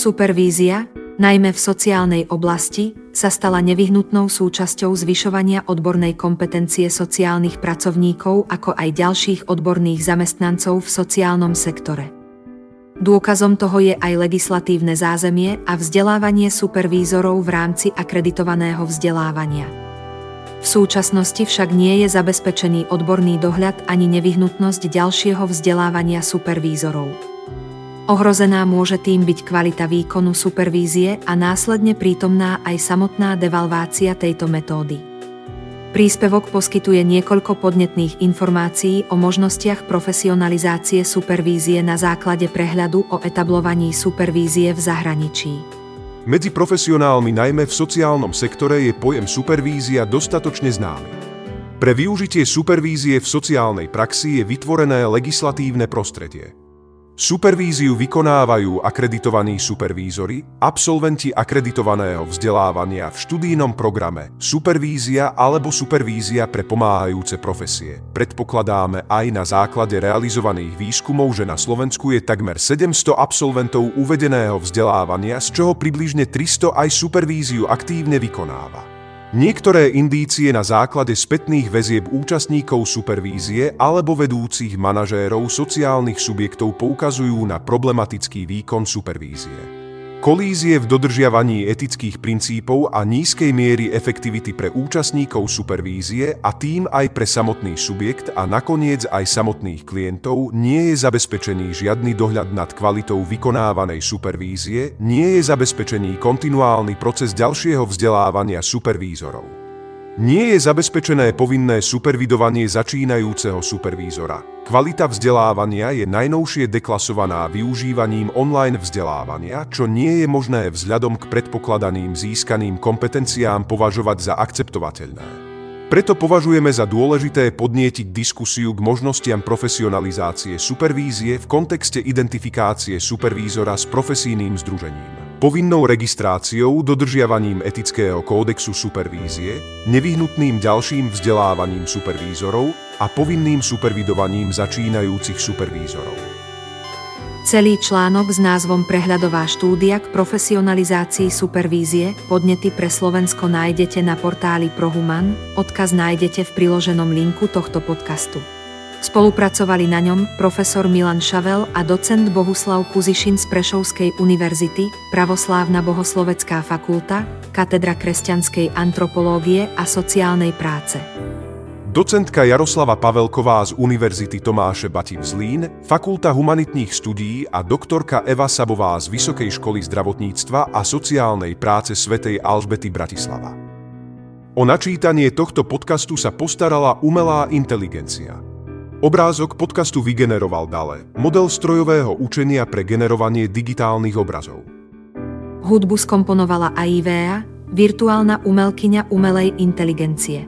Supervízia, najmä v sociálnej oblasti, sa stala nevyhnutnou súčasťou zvyšovania odbornej kompetencie sociálnych pracovníkov ako aj ďalších odborných zamestnancov v sociálnom sektore. Dôkazom toho je aj legislatívne zázemie a vzdelávanie supervízorov v rámci akreditovaného vzdelávania. V súčasnosti však nie je zabezpečený odborný dohľad ani nevyhnutnosť ďalšieho vzdelávania supervízorov. Ohrozená môže tým byť kvalita výkonu supervízie a následne prítomná aj samotná devalvácia tejto metódy. Príspevok poskytuje niekoľko podnetných informácií o možnostiach profesionalizácie supervízie na základe prehľadu o etablovaní supervízie v zahraničí. Medzi profesionálmi najmä v sociálnom sektore je pojem supervízia dostatočne známy. Pre využitie supervízie v sociálnej praxi je vytvorené legislatívne prostredie. Supervíziu vykonávajú akreditovaní supervízory, absolventi akreditovaného vzdelávania v študijnom programe, supervízia alebo supervízia pre pomáhajúce profesie. Predpokladáme aj na základe realizovaných výskumov, že na Slovensku je takmer 700 absolventov uvedeného vzdelávania, z čoho približne 300 aj supervíziu aktívne vykonáva. Niektoré indície na základe spätných väzieb účastníkov supervízie alebo vedúcich manažérov sociálnych subjektov poukazujú na problematický výkon supervízie kolízie v dodržiavaní etických princípov a nízkej miery efektivity pre účastníkov supervízie a tým aj pre samotný subjekt a nakoniec aj samotných klientov nie je zabezpečený žiadny dohľad nad kvalitou vykonávanej supervízie, nie je zabezpečený kontinuálny proces ďalšieho vzdelávania supervízorov. Nie je zabezpečené povinné supervidovanie začínajúceho supervízora. Kvalita vzdelávania je najnovšie deklasovaná využívaním online vzdelávania, čo nie je možné vzhľadom k predpokladaným získaným kompetenciám považovať za akceptovateľné. Preto považujeme za dôležité podnietiť diskusiu k možnostiam profesionalizácie supervízie v kontexte identifikácie supervízora s profesijným združením povinnou registráciou, dodržiavaním etického kódexu supervízie, nevyhnutným ďalším vzdelávaním supervízorov a povinným supervidovaním začínajúcich supervízorov. Celý článok s názvom Prehľadová štúdia k profesionalizácii supervízie podnety pre Slovensko nájdete na portáli Prohuman, odkaz nájdete v priloženom linku tohto podcastu. Spolupracovali na ňom profesor Milan Šavel a docent Bohuslav Kuzišin z Prešovskej univerzity, Pravoslávna bohoslovecká fakulta, Katedra kresťanskej antropológie a sociálnej práce. Docentka Jaroslava Pavelková z Univerzity Tomáše Bati v Zlín, Fakulta humanitných studií a doktorka Eva Sabová z Vysokej školy zdravotníctva a sociálnej práce Svetej Alžbety Bratislava. O načítanie tohto podcastu sa postarala umelá inteligencia – Obrázok podcastu vygeneroval Dale, model strojového učenia pre generovanie digitálnych obrazov. Hudbu skomponovala AIVEA, virtuálna umelkyňa umelej inteligencie.